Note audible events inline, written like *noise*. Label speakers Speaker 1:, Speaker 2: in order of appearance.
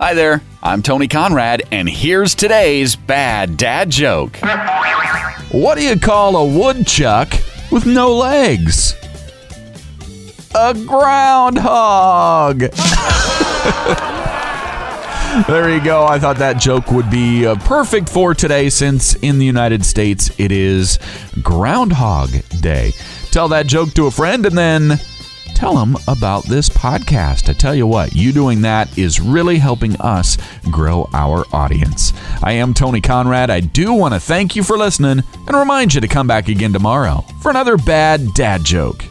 Speaker 1: Hi there, I'm Tony Conrad, and here's today's bad dad joke.
Speaker 2: What do you call a woodchuck with no legs? A groundhog. *laughs* there you go. I thought that joke would be uh, perfect for today since in the United States it is Groundhog Day. Tell that joke to a friend and then tell them about this podcast. I tell you what, you doing that is really helping us grow our audience. I am Tony Conrad. I do want to thank you for listening and remind you to come back again tomorrow for another bad dad joke.